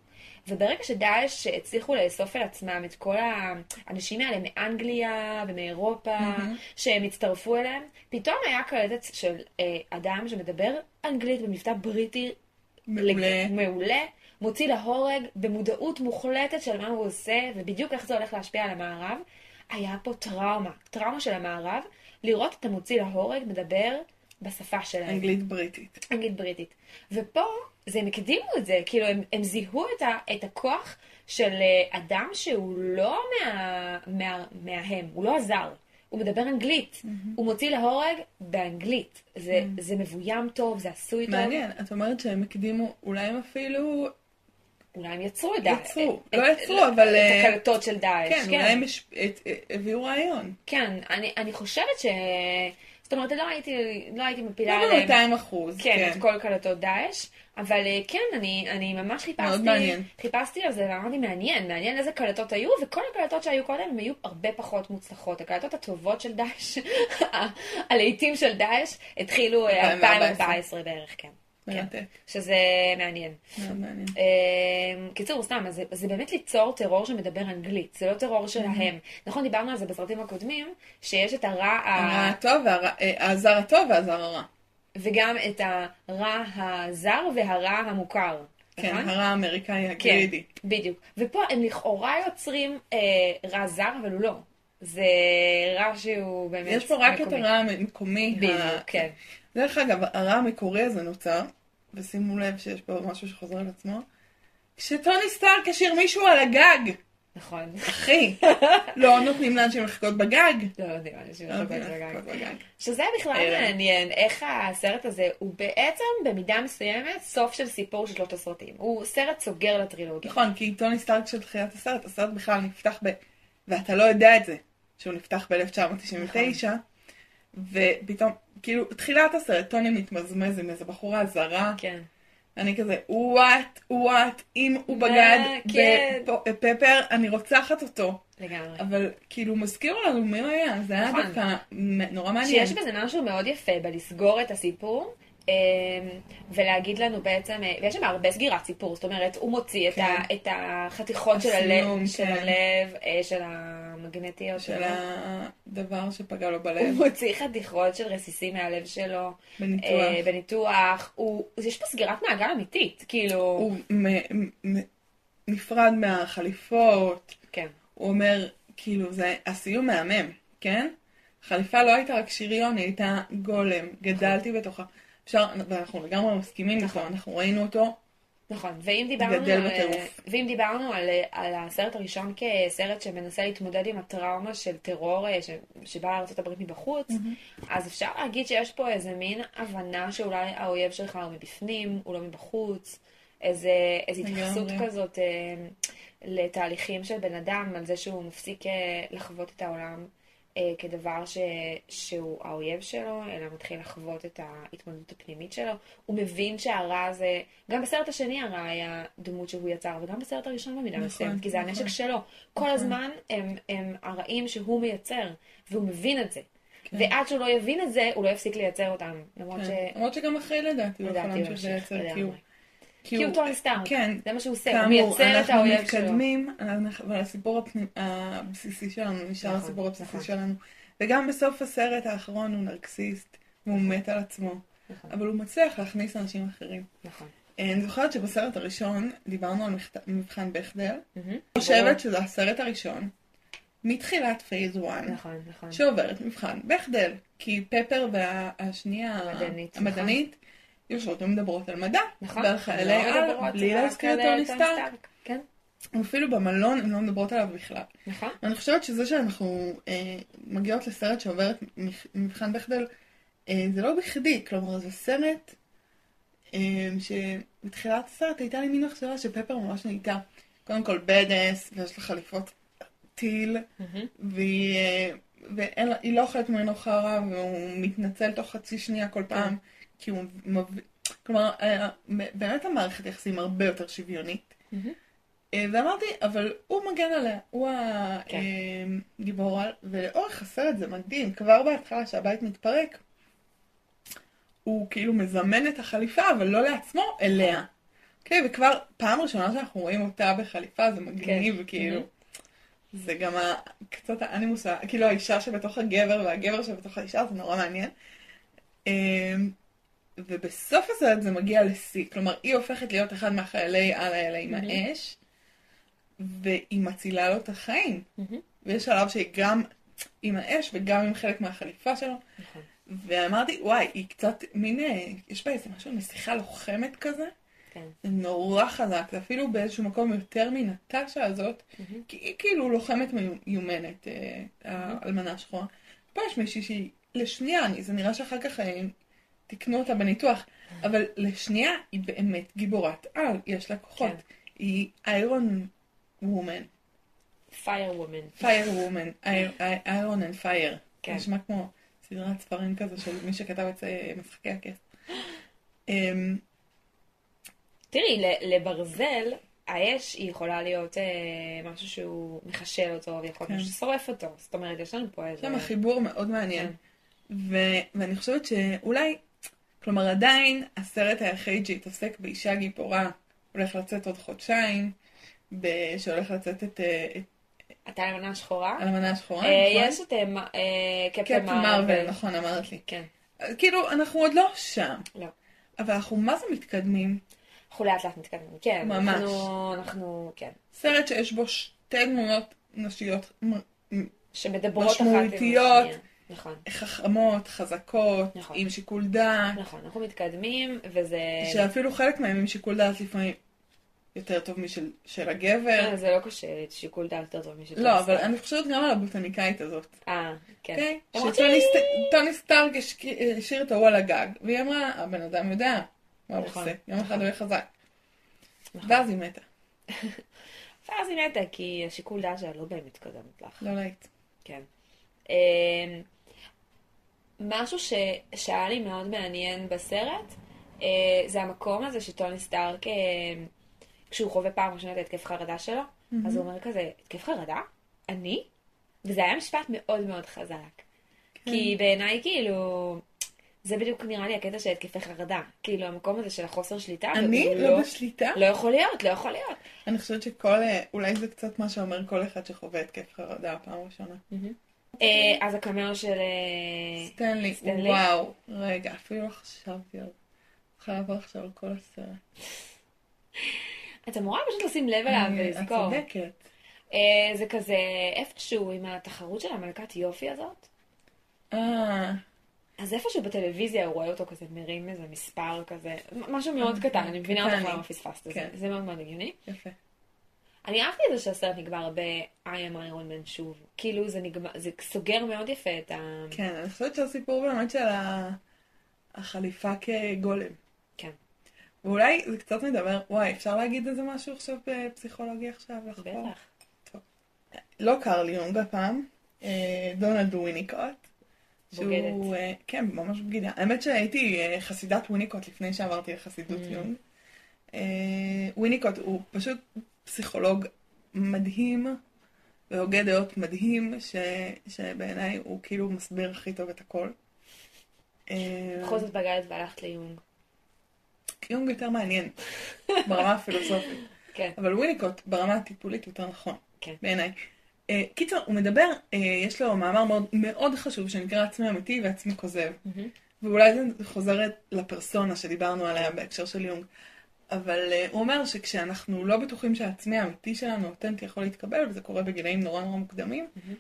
וברגע שדאעש הצליחו לאסוף אל עצמם את כל האנשים האלה מאנגליה ומאירופה, מהמם. שהם הצטרפו אליהם, פתאום היה קלטת של אה, אדם שמדבר אנגלית במבטא בריטי מעולה. מעולה, מוציא להורג במודעות מוחלטת של מה הוא עושה, ובדיוק איך זה הולך להשפיע על המערב, היה פה טראומה, טראומה של המערב, לראות את המוציא להורג מדבר בשפה שלהם. אנגלית בריטית. אנגלית בריטית. ופה, זה הם הקדימו את זה, כאילו הם, הם זיהו את, ה, את הכוח של אה, אדם שהוא לא מה, מה, מההם, הוא לא הזר. הוא מדבר אנגלית, הוא מוציא להורג באנגלית. זה, זה מבוים טוב, זה עשוי טוב. מעניין, את אומרת שהם הקדימו, אולי הם אפילו, אולי הם יצרו את דאעש. יצרו, את- לא את- יצרו, אבל, את אה, הקלטות של דאעש. כן, אולי הם הש- את- הביאו רעיון. כן, אני, אני חושבת ש... זאת אומרת, לא הייתי, לא הייתי מפילה לא עליהם. ב-200 אחוז, כן, כן. את כל קלטות דאעש, אבל אה, כן, אני, אני ממש חיפשתי. חיפשתי על זה ואמרתי, מעניין, מעניין איזה קלטות היו, וכל הקלטות שהיו קודם הם היו הרבה פחות מוצלחות. הקלטות הטובות של דאעש, [LAUGHS] הלהיטים של דאעש, התחילו אה, 2014. 2014 בערך, כן. כן. מרתק. שזה מעניין. מאוד מעניין. אה, קיצור, סתם, אז זה, באמת ליצור טרור שמדבר אנגלית, זה לא טרור שלהם. נכון, דיברנו על זה בסרטים הקודמים, שיש את הרע, ה- הטוב, אה, הזר הטוב והזר הרע. וגם את הרע הזר והרע המוכר. כן, נכון? הרע האמריקאי כן, הגרידי. בדיוק. ופה הם לכאורה יוצרים אה, רע זר, אבל הוא לא. זה רע שהוא באמת יש פה רק את מקומי. הרע המקומי. בדיוק, ה- כן. דרך אגב, הרע המקורי הזה נוצר, ושימו לב שיש פה משהו שחוזר על עצמו, כשטוני סטארק השאיר מישהו על הגג. נכון. אחי, לא נותנים לאנשים לחכות בגג. לא לא נותנים בגג. לחכות בגג. שזה בכלל אה. מעניין, איך הסרט הזה הוא בעצם במידה מסוימת סוף של סיפור של שלושת הסרטים. הוא סרט סוגר לטרילוגיה. נכון, כי טוני סטארק של תחילת הסרט, הסרט בכלל נפתח ב... ואתה לא יודע את זה, שהוא נפתח ב-1999, נכון. ופתאום, כאילו, תחילת הסרט, טוני מתמזמז עם איזה בחורה זרה, כן. אני כזה, וואט, וואט, אם הוא בגד כן. בפפר, אני רוצחת אותו. לגמרי. אבל כאילו, מזכיר לנו מי הוא היה, זה היה נכון. דווקא נורא מעניין. שיש בזה משהו מאוד יפה בלסגור את הסיפור. אמ, ולהגיד לנו בעצם, אה, ויש שם הרבה סגירת סיפור, זאת אומרת, הוא מוציא את, כן. ה, את החתיכות של הלב, של כן. הלב, אה, של המגנטיות של שלו. הדבר שפגע לו הוא בלב, מוציא חתיכות של רסיסים מהלב שלו, בניתוח. אה, בניתוח, הוא, יש פה סגירת מעגל אמיתית, כאילו, הוא מ- מ- נפרד מהחליפות, כן, הוא אומר, כאילו, זה הסיום מהמם, כן? החליפה לא הייתה רק שריון, היא הייתה גולם, גדלתי בתוכה. אפשר, ואנחנו לגמרי מסכימים איתו, אנחנו ראינו אותו, נכון, ואם דיברנו, גדל על, בטירוף. ואם דיברנו על, על הסרט הראשון כסרט שמנסה להתמודד עם הטראומה של טרור אה, ש, שבא לארה"ב מבחוץ, אז אפשר להגיד שיש פה איזה מין הבנה שאולי האויב שלך הוא מבפנים, הוא לא מבחוץ, איזה, לגמרי. התייחסות כזאת אה, לתהליכים של בן אדם, על זה שהוא מפסיק אה, לחוות את העולם. אה, כדבר ש... שהוא האויב שלו, אלא מתחיל לחוות את ההתמודדות הפנימית שלו. הוא מבין שהרע הזה, גם בסרט השני הרע היה דמות שהוא יצר, וגם בסרט הראשון במידה נכון, מסוימת, כי זה נכון. הנשק שלו. כל הזמן הם, הם הרעים שהוא מייצר, והוא מבין את זה. ועד שהוא לא יבין את זה, הוא לא יפסיק לייצר אותם. למרות ש... כן. למרות שגם אחרי לדעתי הוא יכול לדעתי הוא להמשיך ימשיך, לייצר, כי הוא... כי הוא טוני סטארק, כן, זה מה שהוא עושה, הוא מייצר את האויב שלו. מתקדמים, אנחנו- אבל הסיפור הבסיסי שלנו נשאר נכון, הסיפור הבסיסי נכון. שלנו. וגם בסוף הסרט האחרון הוא נרקסיסט, והוא מת על עצמו. נכון. אבל הוא מצליח להכניס אנשים אחרים. נכון. אה, אני זוכרת שבסרט הראשון דיברנו על מבחן בכדל. אני חושבת שזה הסרט הראשון, מתחילת phase 1, נכון, נכון. שעובר את מבחן בכדל. כי פפר והשנייה, המדענית, יושבות ומדברות על מדע. נכון. ועל חיילי לא על, בלי להזכיר את טוני סטארק. כן, אפילו במלון הן לא מדברות עליו בכלל. נכון. אני חושבת שזה שאנחנו אה, מגיעות לסרט שעובר את מבחן בכדל, אה, זה לא בכדי, כלומר זה סרט אה, שבתחילת הסרט הייתה לי מין מחשבה שפפר ממש נהייתה קודם כל בדס, ויש לה חליפות טיל, מהמם. והיא אה, ואין היא לא אוכלת ממנו חרא, והוא מתנצל תוך חצי שנייה כל פעם, כי הוא מביא... כלומר, אה, באמת המערכת יחסים הרבה יותר שוויונית. אה, ואמרתי, אבל הוא מגן עליה, הוא כן. הגיבור על, ולאורך הסרט זה מדהים, כבר בהתחלה שהבית מתפרק, הוא כאילו מזמן את החליפה, אבל לא לעצמו, אליה. אוקיי, וכבר פעם ראשונה שאנחנו רואים אותה בחליפה, זה מגניב, כן. כאילו. זה גם ה- קצת האנימוס, כאילו האישה שבתוך הגבר והגבר שבתוך האישה, זה נורא מעניין. ובסוף הסרט זה מגיע לשיא, כלומר היא הופכת להיות אחד מהחיילי על האלה עם. האש, והיא מצילה לו את החיים. ויש שלב שהיא גם עם האש וגם עם חלק מהחליפה שלו, נכון. ואמרתי, וואי, היא קצת מין, אה, יש בה איזה משהו, נסיכה לוחמת כזה, כן. זה נורא חזק, זה אפילו באיזשהו מקום יותר מנטשה הזאת, מהמם. כי היא כאילו לוחמת מיומנת, אה, האלמנה השחורה. פה יש מישהי שהיא, לשנייה, זה נראה שאחר כך אה, תקנו אותה בניתוח, אבל לשנייה היא באמת גיבורת על, יש לה כוחות. כן. היא איירון וומן, פייר וומן. פייר וומן, איירון אנד פייר. כן. נשמע כמו סדרת ספרים כזה של מי שכתב את משחקי הכס. אמ, תראי, לברזל, האש היא יכולה להיות אה, משהו שהוא מחשל אותו, ויכול להיות כן. משהו ששורף אותו. זאת אומרת, יש לנו פה יש איזה... שם חיבור מאוד מעניין. כן. ו- ואני חושבת שאולי, כלומר עדיין הסרט היחיד שהתעסק באישה גיבורה הולך לצאת עוד חודשיים, שהולך לצאת את אה, את אתה אלמנה השחורה? אלמנה השחורה, אה, נכון? יש את אה, קפטן מרוויל. נכון, אמרת לי. כן. כאילו, אנחנו עוד לא שם, לא. אבל אנחנו מה זה מתקדמים. אנחנו לאט לאט מתקדמים. כן. ממש. אנחנו, אנחנו, כן. סרט שיש בו שתי דמויות נשיות שמדברות אחת עם. השנייה. נכון. חכמות, חזקות, נכון. עם שיקול דעת, נכון, אנחנו מתקדמים, וזה... שאפילו חלק מהם עם שיקול דעת לפעמים יותר טוב משל של הגבר. אה, זה לא קשה, שיקול דעת יותר טוב משל לא, אבל אני חושבת גם על הבוטניקאית הזאת, אה, כן. אוקיי? למרות שטוני סטארק השאיר את ההוא על הגג, והיא אמרה, הבן אדם יודע מה הוא נכון, עושה, יום אחד נכון. הוא יהיה חזק. נכון. ואז היא מתה, [LAUGHS] ואז היא מתה, כי השיקול דעת שלה לא באמת מתקדמת לך. לא להיט. כן. משהו ש... שהיה לי מאוד מעניין בסרט, אה, זה המקום הזה שטוני סטארק, אה, כשהוא חווה פעם ראשונה את התקף חרדה שלו, אז הוא אומר כזה, התקף חרדה? אני? וזה היה משפט מאוד מאוד חזק. כן. כי בעיניי, כאילו, זה בדיוק נראה לי הקטע של התקפי חרדה. כאילו, המקום הזה של החוסר שליטה. אני והוא לא בשליטה? לא יכול להיות, לא יכול להיות. אני חושבת שכל, אה, אולי זה קצת מה שאומר כל אחד שחווה התקף חרדה פעם ראשונה. אה, אז הקמר של... אה, סטנלי, סטנלי? וואו, רגע, אפילו לא חשבתי על... צריכה לעבור עכשיו על כל הסרט. את אמורה פשוט לשים לב אליו אני- את ולזכור. צודקת. אה, זה כזה איפשהו עם התחרות של המלכת יופי הזאת. אה, אז איפשהו בטלוויזיה הוא רואה אותו כזה מרים איזה מספר כזה, משהו מאוד קטן, אני מבינה אותך. למה פספסת את זה, כן. זה מאוד מאוד הגיוני. יפה. אני אהבתי את זה שהסרט נגמר ב-I am Iron Man שוב, כאילו זה נגמר, זה סוגר מאוד יפה את ה... כן, אני חושבת שהסיפור באמת של ה- החליפה כגולם. כן, ואולי זה קצת מדבר, וואי, אפשר להגיד איזה משהו עכשיו בפסיכולוגיה עכשיו? לחקור? בטח. לא קרל יונג הפעם, אה, דונלד וויניקוט. שהוא, בוגדת. אה, כן, ממש בגידה. האמת שהייתי אה, חסידת וויניקוט לפני שעברתי לחסידות Mm. יונג. וויניקוט הוא פשוט פסיכולוג מדהים והוגה דעות מדהים, ש, שבעיניי הוא כאילו מסביר הכי טוב את הכל. אה, בכל זאת בגדת והלכת ליונג. יונג יותר מעניין, ברמה הפילוסופית. [LAUGHS] כן, אבל וויניקוט ברמה הטיפולית יותר נכון, כן. בעיניי. אה, קיצר, הוא מדבר, אה, יש לו מאמר מאוד, מאוד חשוב שנקרא עצמי אמיתי ועצמי כוזב. מהמם. ואולי זה חוזר לפרסונה שדיברנו עליה בהקשר של יונג. אבל uh, הוא אומר שכשאנחנו לא בטוחים שהעצמי האמיתי שלנו אותנטי יכול להתקבל, וזה קורה בגילאים נורא נורא מוקדמים, מהמם.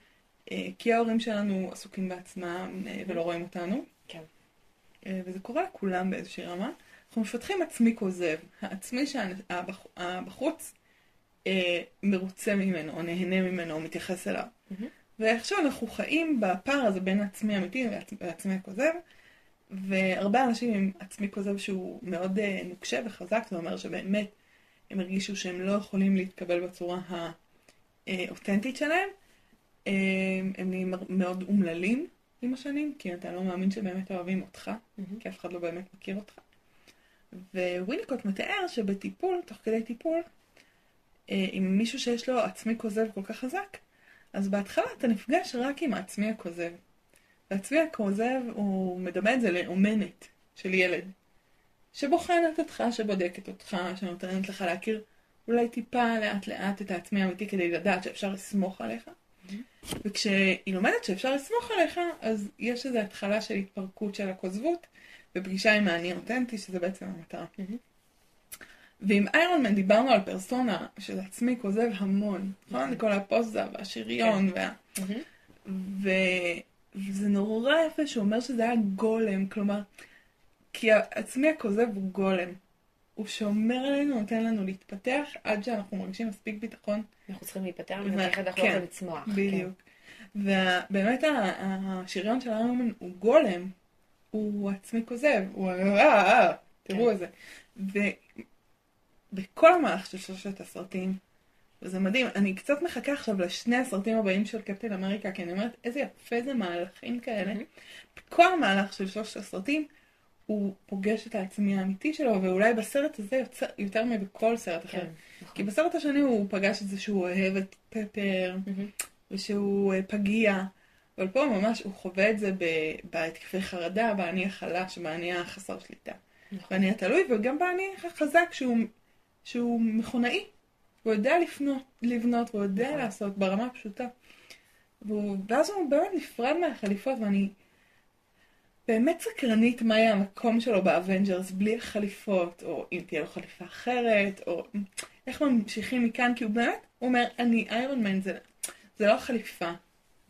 uh, כי ההורים שלנו עסוקים בעצמם uh, ולא רואים אותנו, כן. uh, וזה קורה לכולם באיזושהי רמה, אנחנו מפתחים עצמי כוזב, העצמי שהבחוץ uh, מרוצה ממנו, או נהנה ממנו, או מתייחס אליו. מהמם. ואיכשהו אנחנו חיים בפער הזה בין העצמי האמיתי והעצמי- והעצמי הכוזב, והרבה אנשים עם עצמי כוזב שהוא מאוד אה, נוקשה וחזק, זה אומר שבאמת הם הרגישו שהם לא יכולים להתקבל בצורה האותנטית שלהם. אה, הם נהיים מאוד אומללים עם השנים, כי אתה לא מאמין שבאמת אוהבים אותך, מהמם. כי אף אחד לא באמת מכיר אותך. וויניקוט מתאר שבטיפול, תוך כדי טיפול, אה, עם מישהו שיש לו עצמי כוזב כל כך חזק, אז בהתחלה אתה נפגש רק עם העצמי הכוזב. והעצמי הכוזב הוא מדמה את זה לאומנת של ילד, שבוחנת אותך, שבודקת אותך, שנותנת לך להכיר אולי טיפה לאט לאט את העצמי האמיתי כדי לדעת שאפשר לסמוך עליך. וכשהיא לומדת שאפשר לסמוך עליך, אז יש איזו התחלה של התפרקות של הכוזבות, בפגישה עם האני אותנטי, שזה בעצם המטרה. מהמם. ועם איירון מן דיברנו על פרסונה, של עצמי כוזב המון, נכון? כל הפוזה והשריון, וה... וזה נורא יפה שהוא אומר שזה היה גולם, כלומר, כי העצמי הכוזב הוא גולם. הוא שומר עלינו, נותן לנו להתפתח עד שאנחנו מרגישים מספיק ביטחון. אנחנו צריכים להיפטר ממנו, אחרת אנחנו כן, לא יכולים לצמוח. בדיוק. ובאמת השריון של איירון הוא גולם, הוא עצמי כוזב, הוא ה- אה, אה, תראו כן. את זה. ובכל המהלך של שלושת הסרטים, וזה מדהים, אני קצת מחכה עכשיו לשני הסרטים הבאים של קפטן אמריקה, כי אני אומרת, איזה יפה זה מהלכים כאלה. בכל המהלך של שלושת הסרטים, הוא פוגש את העצמי האמיתי שלו, ואולי בסרט הזה יוצא, יותר מבכל סרט אחר. כן, כי נכון. בסרט השני הוא פגש את זה שהוא אוהב את פפר, מהמם. ושהוא אה, פגיע, אבל פה ממש הוא חווה את זה בהתקפי חרדה, באני החלש, באני החסר שליטה. נכון. באני התלוי, וגם באני החזק שהוא, שהוא מכונאי. הוא יודע לפנות, לבנות, הוא יודע נכון. לעשות ברמה הפשוטה. והוא, ואז הוא באמת נפרד מהחליפות, ואני באמת סקרנית מה יהיה המקום שלו ב Avengers בלי החליפות, או אם תהיה לו חליפה אחרת, או איך ממשיכים מכאן, כי הוא באמת הוא אומר, אני Iron Man, זה, זה לא החליפה.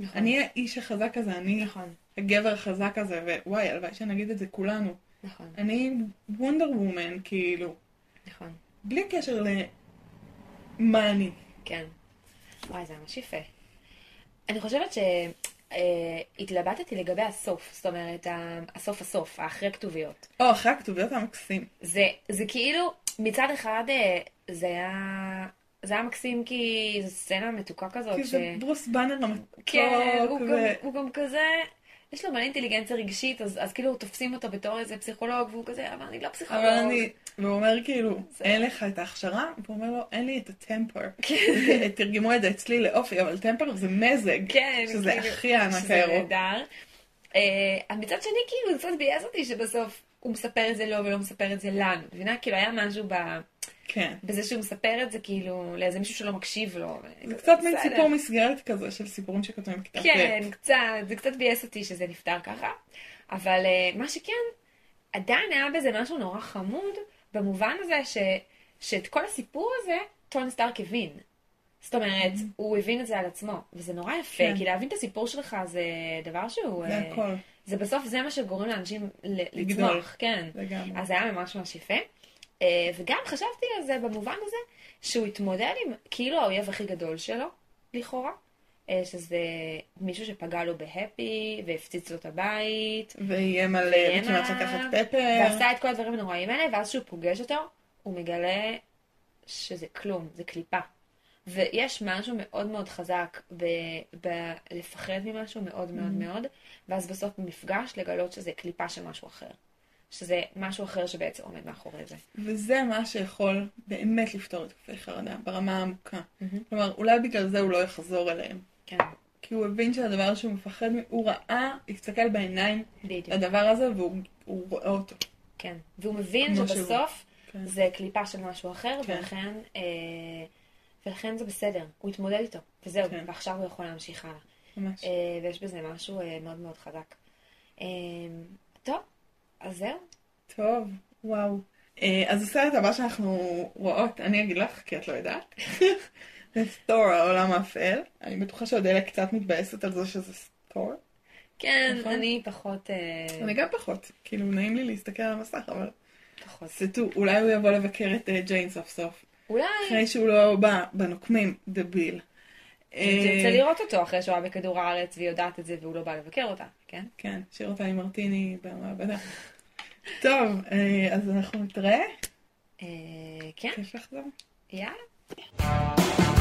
נכון. אני האיש החזק הזה, אני נכון, הגבר החזק הזה, ווואי, הלוואי שנגיד את זה כולנו. נכון, אני Wonder Woman, כאילו, נכון. בלי קשר למה אני. כן. וואי, זה ממש יפה. אני חושבת שהתלבטתי לגבי הסוף, זאת אומרת, הסוף הסוף, האחרי כתוביות. או, אחרי הכתוביות המקסים. זה, זה כאילו, מצד אחד אה, זה היה, זה היה מקסים כי זו סצנה מתוקה כזאת. כי ש... זה ברוס באנר המתוק, כן, הוא, ו- גם, הוא גם כזה, יש לו מלא אינטליגנציה רגשית, אז, אז כאילו תופסים אותו בתור איזה פסיכולוג, והוא כזה, אבל אני לא פסיכולוג. אבל אני, והוא אומר כאילו, זה- אין לך את ההכשרה, והוא אומר לו, אין לי את הטמפר. [LAUGHS] כן. [LAUGHS] תרגמו את זה אצלי לאופי, אבל טמפר זה מזג. כן, שזה כאילו, הכי הענק שזה האירופי. נהדר. אה, מצד שני, כאילו, זה קצת ביאס אותי שבסוף הוא מספר את זה לו ולא מספר את זה לנו. מבינה? כאילו, היה משהו ב... כן. בזה שהוא מספר את זה, כאילו, לאיזה מישהו שלא מקשיב לו. זה קצת מין. סיפור מסגרת כזה של סיפורים שכתובים בכיתה כן, ט'. קצת, זה קצת ביאס אותי שזה נפתר ככה. אבל אה, מה שכן, עדיין היה בזה משהו נורא חמוד, במובן הזה ש, שאת כל הסיפור הזה, טוני סטארק הבין. זאת אומרת, הוא הבין את זה על עצמו, וזה נורא יפה, כן. כי להבין את הסיפור שלך זה דבר שהוא... זה אה, הכל, זה בסוף, זה מה שגורם לאנשים לגדול. לצמוח, כן. לגמרי. אז זה היה ממש ממש יפה. אה, וגם חשבתי על זה במובן הזה, שהוא התמודד עם כאילו האויב הכי גדול שלו, לכאורה, אה, שזה מישהו שפגע לו בהפי, והפציץ לו את הבית, ואיים על ואיים כמעט לקחת פפר. ועשה את כל הדברים הנוראים האלה, ואז כשהוא פוגש אותו, הוא מגלה שזה כלום, זה קליפה. ויש משהו מאוד מאוד חזק בלפחד ממשהו מאוד מאוד מאוד, ואז בסוף במפגש לגלות שזה קליפה של משהו אחר. שזה משהו אחר שבעצם עומד מאחורי זה. וזה מה שיכול באמת לפתור את התקפי חרדה ברמה העמוקה. כלומר, אולי בגלל זה הוא לא יחזור אליהם. כן, כי הוא הבין שהדבר שהוא מפחד, הוא ראה, הסתכל בעיניים בדיוק. לדבר הזה והוא הוא רואה אותו. כן. והוא מבין שבסוף כן. זה קליפה של משהו אחר, כן. ולכן, אה, ולכן זה בסדר. הוא התמודד איתו, וזהו, כן. ועכשיו הוא יכול להמשיך הלאה. ממש. אה, ויש בזה משהו אה, מאוד מאוד חזק. אה, טוב, אז זהו. טוב, וואו. אה, אז הסרט הבא שאנחנו רואות, אני אגיד לך, כי את לא יודעת. [LAUGHS] זה ת'ור, העולם האפל. אני בטוחה שאודליה קצת מתבאסת על זה שזה ת'ור. כן, נכון. אני פחות... אה, אני גם פחות. כאילו, נעים לי להסתכל על המסך, אבל פחות. ת'ור, אולי הוא יבוא לבקר את אה, ג'יין סוף סוף. אולי אחרי שהוא לא בא בנוקמים, דביל. תרצה אה, לראות אותו אחרי שהוא היה בכדור הארץ והיא יודעת את זה והוא לא בא לבקר אותה, כן? כן, שיר אותה עם מרטיני במעבדה. טוב, אה, אז אנחנו נתראה. אה, כן, כיף לחזור. יאללה.